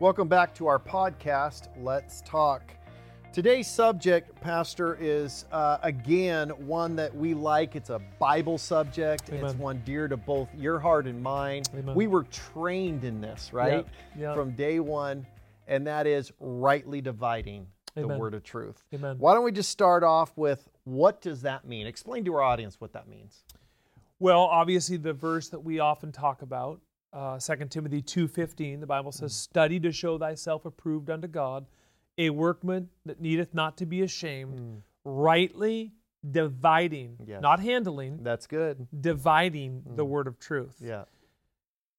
Welcome back to our podcast, Let's Talk. Today's subject, Pastor, is uh, again one that we like. It's a Bible subject. Amen. It's one dear to both your heart and mine. Amen. We were trained in this, right? yeah. From day one, and that is rightly dividing the word of truth. Amen. Why don't we just start off with what does that mean? Explain to our audience what that means. Well, obviously, the verse that we often talk about, uh, 2 Timothy 2.15, the Bible says, Mm. Study to show thyself approved unto God, a workman that needeth not to be ashamed, rightly dividing, Mm. Yes. not handling, That's good. dividing the word of truth. Yeah.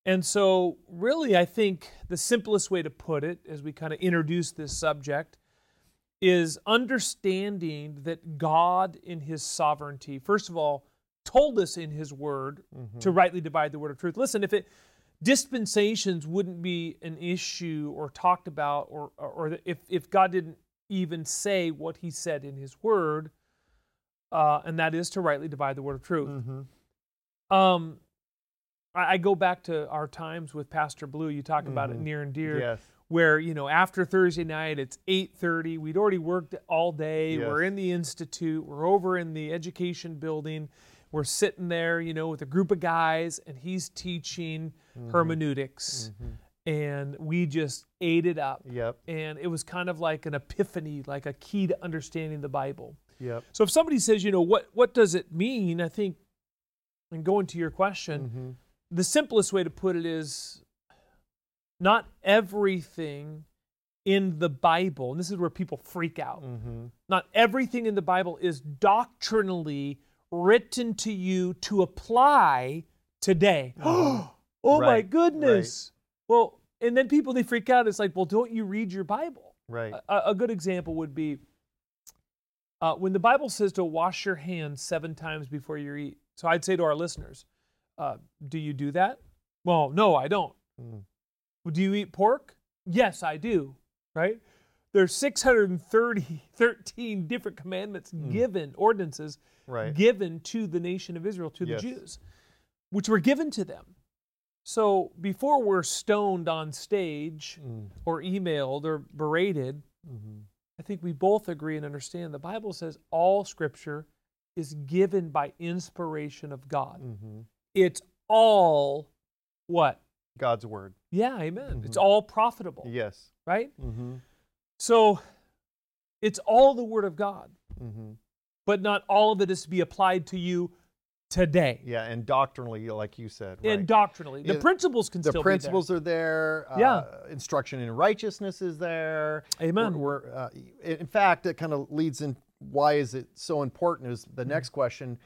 And so, really, I think the simplest way to put it as we kind of introduce this subject is understanding that God, in His sovereignty, first of all, told us in His Word to rightly divide the word of truth. Listen, if it dispensations wouldn't be an issue or talked about, or or if if God didn't even say what He said in His Word, uh, and that is to rightly divide the word of truth. Mm-hmm. Um, I, I go back to our times with Pastor Blue. You talk about it Mhm. near and dear, Yes. where you know after Thursday night it's eight thirty. We'd already worked all day. Yes. We're in the institute. We're over in the education building. We're sitting there, you know, with a group of guys, and he's teaching Mm-hmm. hermeneutics, and we just ate it up. Yep. And it was kind of like an epiphany, like a key to understanding the Bible. Yep. So if somebody says, you know, what what does it mean? I think, and going to your question, Mm-hmm. the simplest way to put it is not everything in the Bible, and this is where people freak out. Mm-hmm. Not everything in the Bible is doctrinally written to you to apply today. oh my Right, right. goodness. Well, and then people they freak out. It's like, well, don't you read your Bible? Right. A, a good example would be uh, when the Bible says to wash your hands seven times before you eat. So I'd say to our listeners, uh, do you do that? Well, no, I don't. Mm. Do you eat pork? Yes, I do. Right? There's 630, 13 different commandments given, ordinances. Right. given to the nation of Israel, to Yes. the Jews, which were given to them. So before we're stoned on stage Mm. or emailed or berated, Mm-hmm. I think we both agree and understand the Bible says all scripture is given by inspiration of God. Mm-hmm. It's all what? God's word. Yeah, amen. It's Mhm. all profitable, Yes. right? Mm-hmm. So it's all the word of God, Mm-hmm. but not all of it is to be applied to you today. Yeah, and doctrinally, like you said, right. And doctrinally, the Yeah, principles can the still principles are there. Yeah. Uh, instruction in righteousness is there. Amen. We're, we're, uh, in fact, it kind of leads in. Why is it so important? Is Mm-hmm. the next question.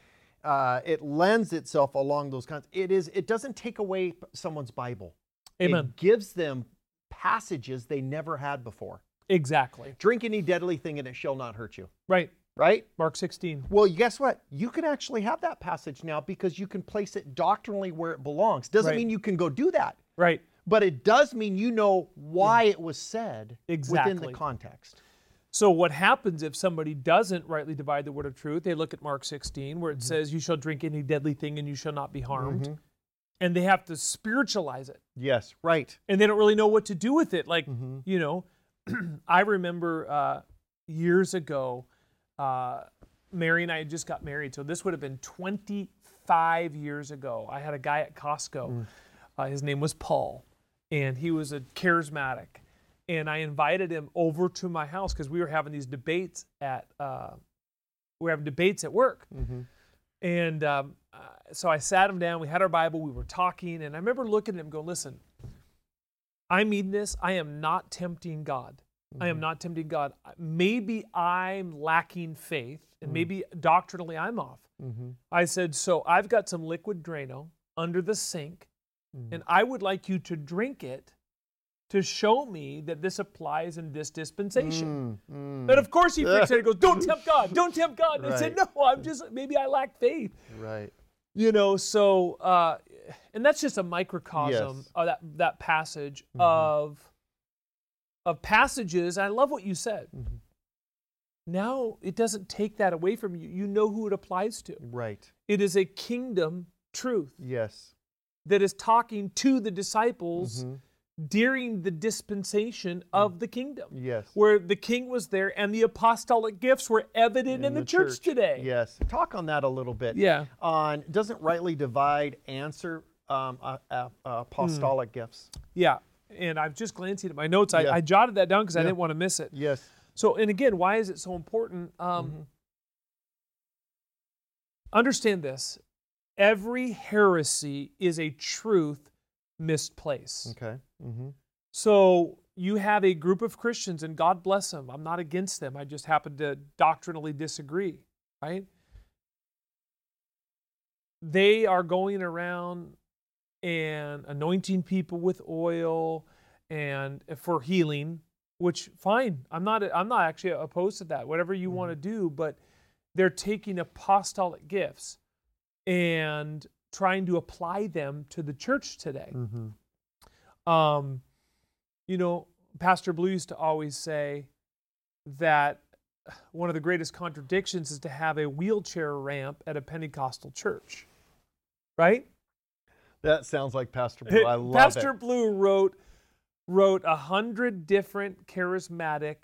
Uh, it lends itself along those kinds. It is. It doesn't take away someone's Bible. Amen. It gives them passages they never had before. Exactly. Drink any deadly thing and it shall not hurt you. Right. Right? Mark 16. Well, guess what? You can actually have that passage now because you can place it doctrinally where it belongs. Doesn't Right. mean you can go do that, Right. but it does mean you know why it was said within the context. So what happens if somebody doesn't rightly divide the word of truth? They look at Mark 16 where it says you shall drink any deadly thing and you shall not be harmed. Mhm. And they have to spiritualize it. Yes, right. And they don't really know what to do with it. Like, Mhm. you know, I remember uh, years ago, uh, Mary and I had just got married. So this would have been 25 years ago. I had a guy at Costco. Uh, his name was Paul, and he was a charismatic. And I invited him over to my house because we were having these debates at uh, we were having debates at work. Mhm. And um, uh, so I sat him down. We had our Bible. We were talking, and I remember looking at him, going, "Listen, I mean this. I am not tempting God. I am not tempting God. Maybe I'm lacking faith, and maybe doctrinally I'm off." Mhm. I said, "So I've got some liquid Drano under the sink, and I would like you to drink it." To show me that this applies in this dispensation. Mm, mm. And of course he freaks out and goes, Don't tempt God, don't tempt God. And I said, No, I'm just, maybe I lack faith. Right. You know, so, uh, and that's just a microcosm Yes. Mm-hmm. of that, that passage of, of passages. I love what you said. Mhm. Now it doesn't take that away from you. You know who it applies to. Right. It is a kingdom truth Yes. that is talking to the disciples Mhm. During the dispensation of the kingdom. Yes. Where the king was there and the apostolic gifts were evident in, the, church, today. Yes. Talk on that a little bit. Yeah. On doesn't rightly divide answer um, uh, uh, apostolic gifts. Yeah. And I'm just glancing at my notes. I, Yeah. I jotted that down because I didn't want to miss it. Yes. So, and again, why is it so important? Um, Mhm. Understand this every heresy is a truth misplaced. Okay. Mm-hmm. So, you have a group of Christians, and God bless them. I'm not against them. I just happen to doctrinally disagree, right? They are going around and anointing people with oil and for healing, which fine. I'm not I'm not actually opposed to that. Whatever you want to do, but they're taking apostolic gifts and trying to apply them to the church today. Mm-hmm. Um, you know, Pastor Blue used to always say that one of the greatest contradictions is to have a wheelchair ramp at a Pentecostal church, right? That sounds like Pastor Blue. I love Pastor it. Pastor Blue wrote wrote a hundred different charismatic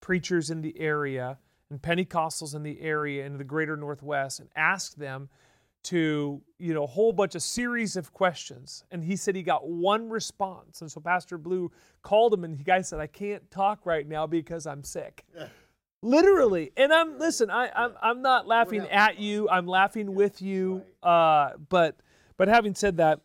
preachers in the area and Pentecostals in the area in the greater Northwest and asked them to, you know, a whole bunch of series of questions. And he said he got one response. And so Pastor Blue called him and the guy said, I can't talk right now because I'm sick. Literally. And I'm listen, I, I'm I'm not laughing at you. I'm laughing with you. Uh, but but having said that,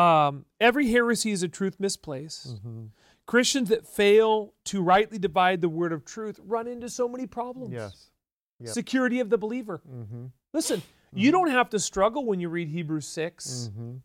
um, every heresy is a truth misplaced. Mm-hmm. Christians that fail to rightly divide the word of truth run into so many problems. Yes. Yep. Security of the believer. Mm-hmm. Listen, you don't have to struggle when you read Hebrews 6, Mm-hmm.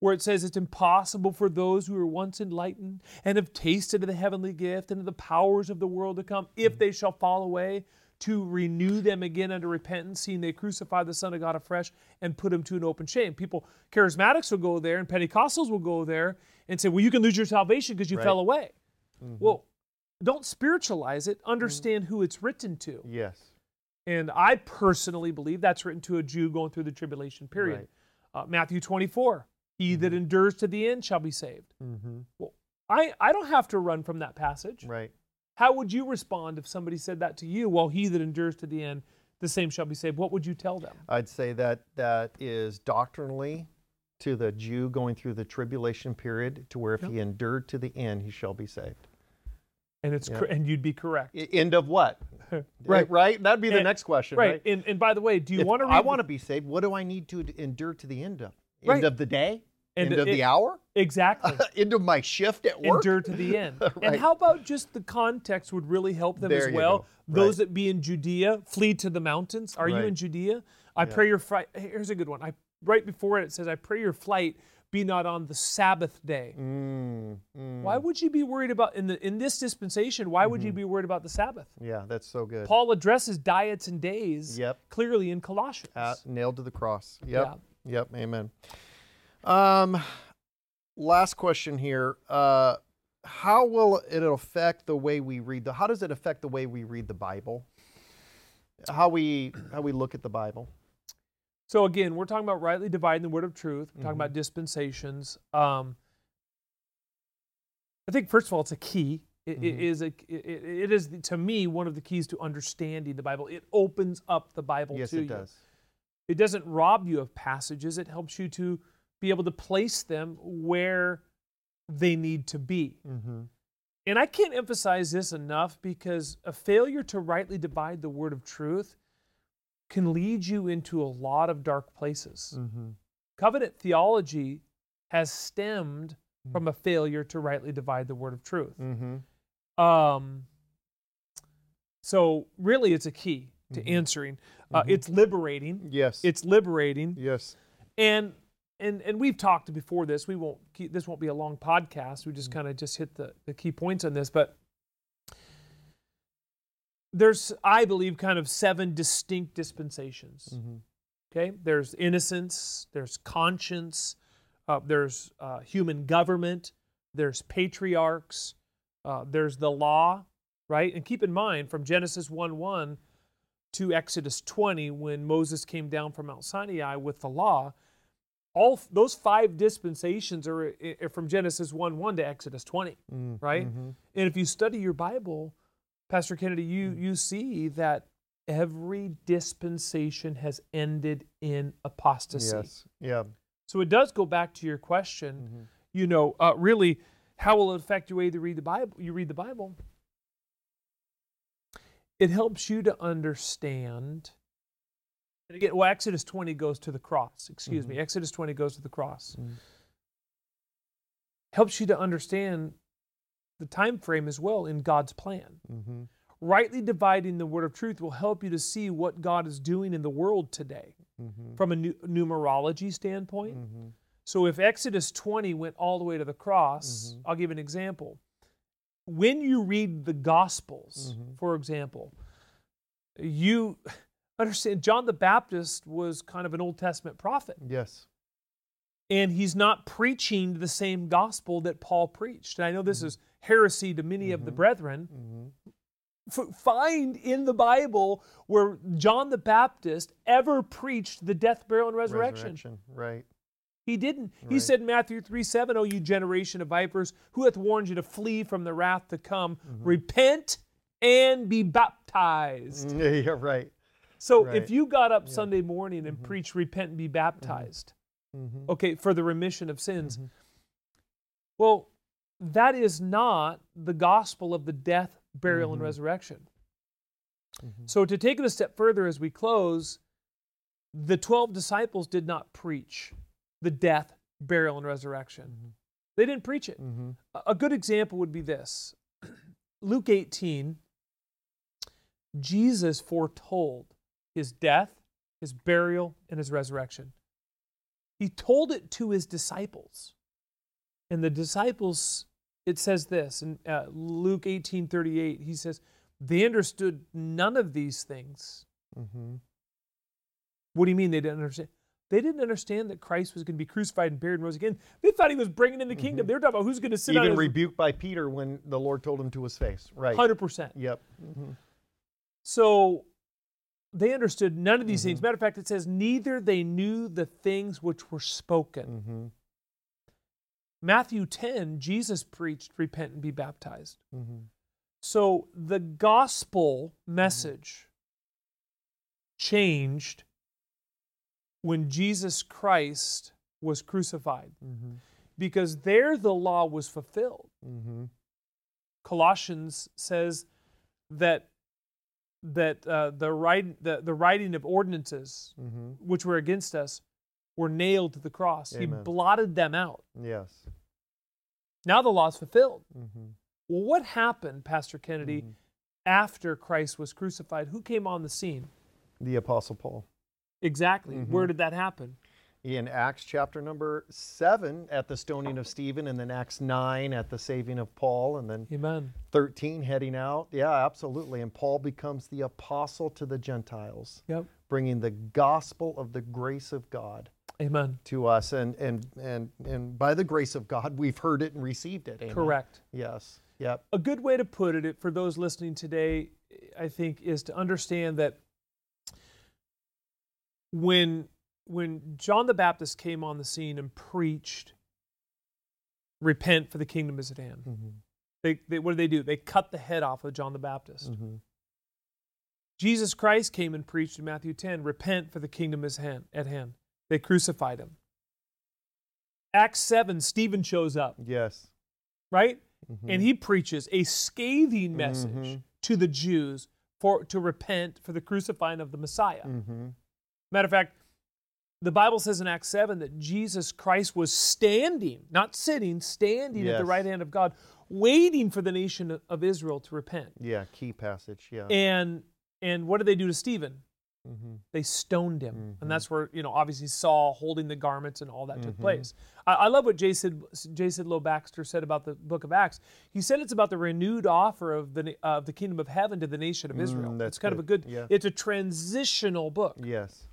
where it says it's impossible for those who were once enlightened and have tasted of the heavenly gift and of the powers of the world to come, if they shall fall away, to renew them again unto repentance, seeing they crucify the Son of God afresh and put him to an open shame. People, charismatics will go there and Pentecostals will go there and say, well, you can lose your salvation because you Right. fell away. Mhm. Well, don't spiritualize it, understand who it's written to. Yes. And I personally believe that's written to a Jew going through the tribulation period. Uh, Matthew 24, he that endures to the end shall be saved. Mm-hmm. Well, I, I don't have to run from that passage. Right. How would you respond if somebody said that to you? Well, he that endures to the end, the same shall be saved. What would you tell them? I'd say that that is doctrinally to the Jew going through the tribulation period, to where if Yep. he endured to the end, he shall be saved. And it's Yeah. cor- and you'd be correct. End of what? Right. Eh, right. That'd be the And- next question. right. Right. And, and by the way, do you want to read I want to be saved. What do I need to endure to the end of? End Right. of the day. And end of it- the hour. exactly end of my shift at work. endure to the end. And how about just the context would really help them There as well? go. Those that be in Judea, flee to the mountains. Are you in Judea? I Yeah. pray your flight. Here's a good one. I right before it, it says, "I pray your flight be not on the Sabbath day." Mm, mm. Why would you be worried about in the in this dispensation? Why would you Mm-hmm. be worried about the Sabbath? Yeah, that's so good. Paul addresses diets and days Yep. clearly in Colossians. Uh, nailed to the cross. Yep. Yep. Amen. Um, last question here. Uh, how will it affect the way we read the? How does it affect the way we read the Bible? How we how we look at the Bible? So again, we're talking about rightly dividing the word of truth. We're talking Mhm. about dispensations. Um, I think first of all, it's a key. It, it Mhm. is a. It, it is to me one of the keys to understanding the Bible. It opens up the Bible yes, to it you. does. It doesn't rob you of passages. It helps you to be able to place them where they need to be. Mm-hmm. And I can't emphasize this enough because a failure to rightly divide the word of truth can lead you into a lot of dark places. Mm-hmm. Covenant theology has stemmed Mm. from a failure to rightly divide the word of truth. Mm-hmm. Um, so, really, it's a key to Mhm. answering. Uh, Mhm. It's liberating. Yes. It's liberating. yes. and and and we've talked before this we won't keep, this won't be a long podcast we just kind of just hit the, the key points on this but there's i believe kind of seven distinct dispensations Mm-hmm. okay there's innocence there's conscience uh, there's uh, human government there's patriarchs uh, there's the law right and keep in mind from genesis 1 1 to exodus 20 when moses came down from mount sinai with the law all those five dispensations are, are from Genesis 1 1 to Exodus 20, Mm, right? mhm. And if you study your Bible, Pastor Kennedy, you, Mm. you see that every dispensation has ended in apostasy. Yes. Yeah. So it does go back to your question, Mhm. you know, uh, really, how will it affect the way you read the Bible? You read the Bible. It helps you to understand. And again, well, Exodus 20 goes to the cross. Excuse me. Exodus 20 goes to the cross. Mm. Helps you to understand the time frame as well in God's plan. Mhm. Rightly dividing the word of truth will help you to see what God is doing in the world today Mhm. from a nu- numerology standpoint. Mhm. So if Exodus 20 went all the way to the cross, Mhm. I'll give an example. When you read the Gospels, Mhm. for example, you understand John the Baptist was kind of an Old Testament prophet, Yes. And he's not preaching the same gospel that Paul preached. And I know this is heresy to many of the Mhm. brethren. Mhm. F- find in the Bible where John the Baptist ever preached the death, burial, and resurrection. Right. He didn't. He said in Matthew 3 7, Oh, you generation of vipers, who hath warned you to flee from the wrath to come? Mm-hmm. Repent and be baptized. Yeah. Right. So Right. if you got up Yeah. Sunday morning and Mhm. preached, Repent and be baptized, Mhm. okay, for the remission of sins, Mhm. well, that is not the gospel of the death, burial, and Mhm. resurrection. Mhm. So to take it a step further as we close, the 12 disciples did not preach the death, burial, and resurrection. Mhm. They didn't preach it. A good example would be this Luke 18, Jesus foretold his death, his burial, and his resurrection. He told it to his disciples. And the disciples, it says this in uh, Luke 18 38, he says, they understood none of these things. Mhm. What do you mean they didn't understand? They didn't understand that Christ was going to be crucified and buried and rose again. They thought he was bringing in the kingdom. Mhm. They were talking about who's going to sit on Even rebuked by Peter when the Lord told him to his face. Right. 100%. Yep. Mhm. So they understood none of these things. Mhm. Matter of fact, it says, neither they knew the things which were spoken. Mhm. Matthew 10, Jesus preached, repent and be baptized. Mhm. So the gospel message changed when Jesus Christ was crucified Mhm. because there the law was fulfilled. Mhm. Colossians says that that uh, the, write, the the writing of ordinances Mhm. which were against us were nailed to the cross. He blotted them out. Yes. Now the law is fulfilled. Mhm. Well, what happened, Pastor Kennedy, Mhm. after Christ was crucified? Who came on the scene? The Apostle Paul. Exactly. Where did that happen? In Acts chapter number seven at the stoning of Stephen, and then Acts nine at the saving of Paul, and then Amen. 13 heading out. Yeah, absolutely. And Paul becomes the apostle to the Gentiles, Yep. bringing the gospel of the grace of God Amen. to us. And and and and by the grace of God, we've heard it and received it. Amen. Correct. Yes. Yep. A good way to put it for those listening today, I think, is to understand that when when John the Baptist came on the scene and preached, repent for the kingdom is at hand. Mhm. They, they, what did they do? They cut the head off of John the Baptist. Mhm. Jesus Christ came and preached in Matthew 10, repent for the kingdom is hand, at hand. They crucified him. Acts 7, Stephen shows up, Yes. right? Mhm. And he preaches a scathing message Mhm. to the Jews for to repent for the crucifying of the Messiah. Mhm. Matter of fact, the Bible says in Acts 7 that Jesus Christ was standing, not sitting, standing at the right hand of God, waiting for the nation of Israel to repent. Yeah. Key passage. Yeah. And and what did they do to Stephen? Mhm. They stoned him. Mhm. And that's where, you know, obviously Saul holding the garments and all that took Mhm. place. I, I love what J. Sid, J. Sidlow Baxter said about the book of Acts. He said it's about the renewed offer of the, na- of the kingdom of heaven to the nation of Israel. Mm, that's it's kind of a good. good, Yeah. it's a transitional book. Yes.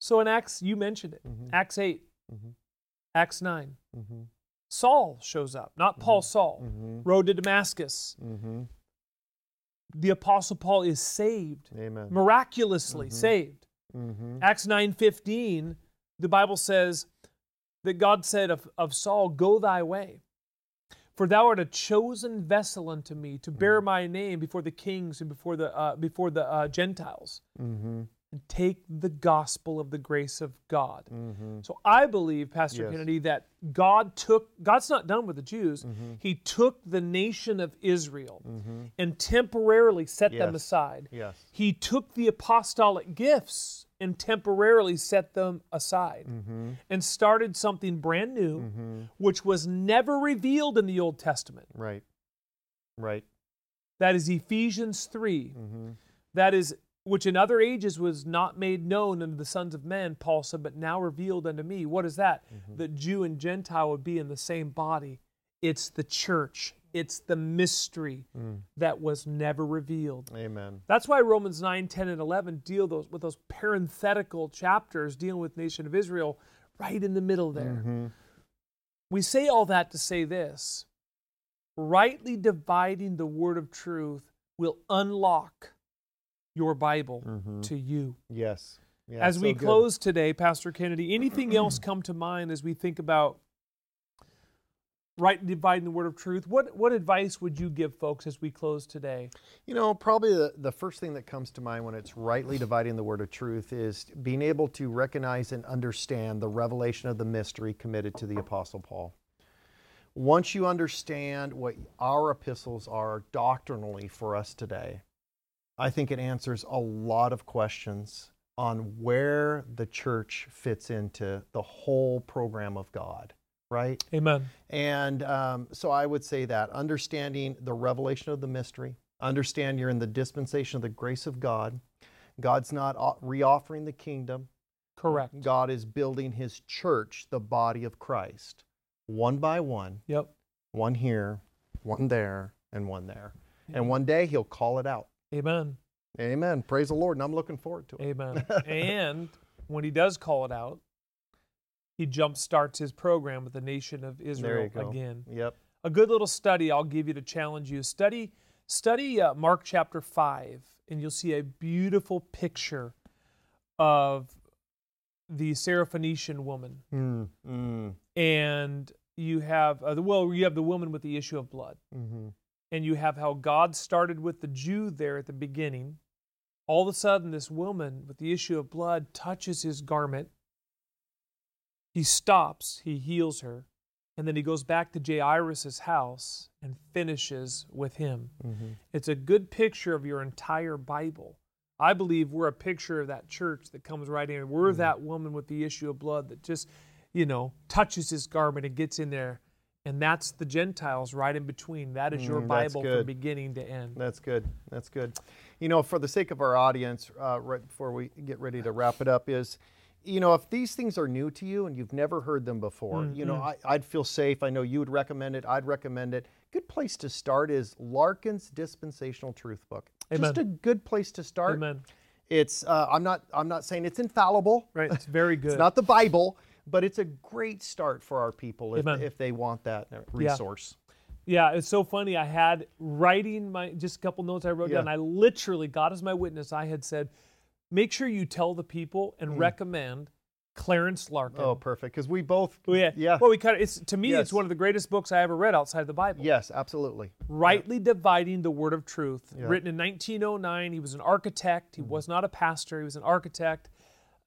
So in Acts, you mentioned it, Mhm. Acts 8, Mhm. Acts 9, Mhm. Saul shows up, not Paul Saul, Mhm. road to Damascus. Mhm. The apostle Paul is saved, Amen. miraculously saved. Acts 9:15, the Bible says that God said of, of Saul, Go thy way. For thou art a chosen vessel unto me to bear my name before the kings and before the, uh, before the uh, Gentiles. Mm-hmm. And take the gospel of the grace of God. Mm-hmm. So I believe, Pastor Yes. Kennedy, that God took, God's not done with the Jews. Mm-hmm. He took the nation of Israel and temporarily set them aside. Yes. He took the apostolic gifts and temporarily set them aside Mm-hmm. and started something brand new, which was never revealed in the Old Testament. Right. Right. That is Ephesians 3. Mm-hmm. That is, which in other ages was not made known unto the sons of men, Paul said, but now revealed unto me. What is that? That Jew and Gentile would be in the same body. It's the church, it's the mystery that was never revealed. Amen. That's why Romans 9, 10, and 11 deal those with those parenthetical chapters dealing with nation of Israel right in the middle there. Mm-hmm. We say all that to say this rightly dividing the word of truth will unlock your Bible Mhm. to you. Yes. Yeah, as so we good. close today, Pastor Kennedy, anything else come to mind as we think about rightly dividing the word of truth? What what advice would you give folks as we close today? You know, probably the, the first thing that comes to mind when it's rightly dividing the word of truth is being able to recognize and understand the revelation of the mystery committed to the Apostle Paul. Once you understand what our epistles are doctrinally for us today, I think it answers a lot of questions on where the church fits into the whole program of God, right? Amen. And um, so I would say that understanding the revelation of the mystery, understand you're in the dispensation of the grace of God. God's not reoffering the kingdom. Correct. God is building his church, the body of Christ, one by one, Yep. one here, one there, and one there. And one day he'll call it out. Amen. Amen. Praise the Lord. And I'm looking forward to it. Amen. and when he does call it out, he jump starts his program with the nation of Israel again. Yep. A good little study I'll give you to challenge you. Study study uh, Mark chapter 5 and you'll see a beautiful picture of the Syrophoenician woman. Mm, mm, And you have uh, the well you have the woman with the issue of blood. hmm and you have how God started with the Jew there at the beginning. All of a sudden, this woman with the issue of blood touches his garment. He stops, he heals her, and then he goes back to Jairus' house and finishes with him. hmm It's a good picture of your entire Bible. I believe we're a picture of that church that comes right in. We're that woman with the issue of blood that just, you know, touches his garment and gets in there. And that's the Gentiles right in between. That is your Mm, Bible from beginning to end. That's good. That's good. You know, for the sake of our audience, uh, right before we get ready to wrap it up, is, you know, if these things are new to you and you've never heard them before, you know, I, I'd feel safe. I know you would recommend it. I'd recommend it. Good place to start is Larkin's Dispensational Truth Book. Just a good place to start. Amen. It's. Uh, I'm not. I'm not saying it's infallible. Right? It's very good. It's not the Bible, but it's a great start for our people if, Amen. if they want that resource. Yeah, it's so funny. I had writing my just a couple notes I wrote Yeah. down. I literally, God is my witness, I had said, make sure you tell the people and recommend Clarence Larkin. Mm. Oh, perfect. Because we both. Oh, yeah. Yeah. Well, we kind of, it's to me, Yes. it's one of the greatest books I ever read outside of the Bible. Yes, absolutely. Rightly dividing the word of truth. Yeah. Written in 1909. He was an architect. He was not a pastor. He was an architect.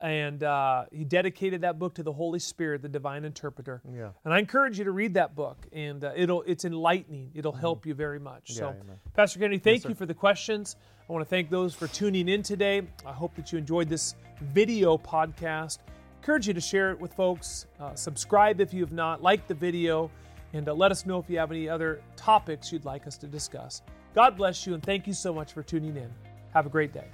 And uh, he dedicated that book to the Holy Spirit, the divine interpreter. Yeah. And I encourage you to read that book, and uh, it'll it's enlightening. It'll help you very much. so, Mm-hmm. amen. Pastor Kennedy, thank you for the questions. I want to thank those for tuning in today. I hope that you enjoyed this video podcast. Encourage you to share it with folks. Uh, subscribe if you have not. Like the video, and uh, let us know if you have any other topics you'd like us to discuss. God bless you, and thank you so much for tuning in. Have a great day.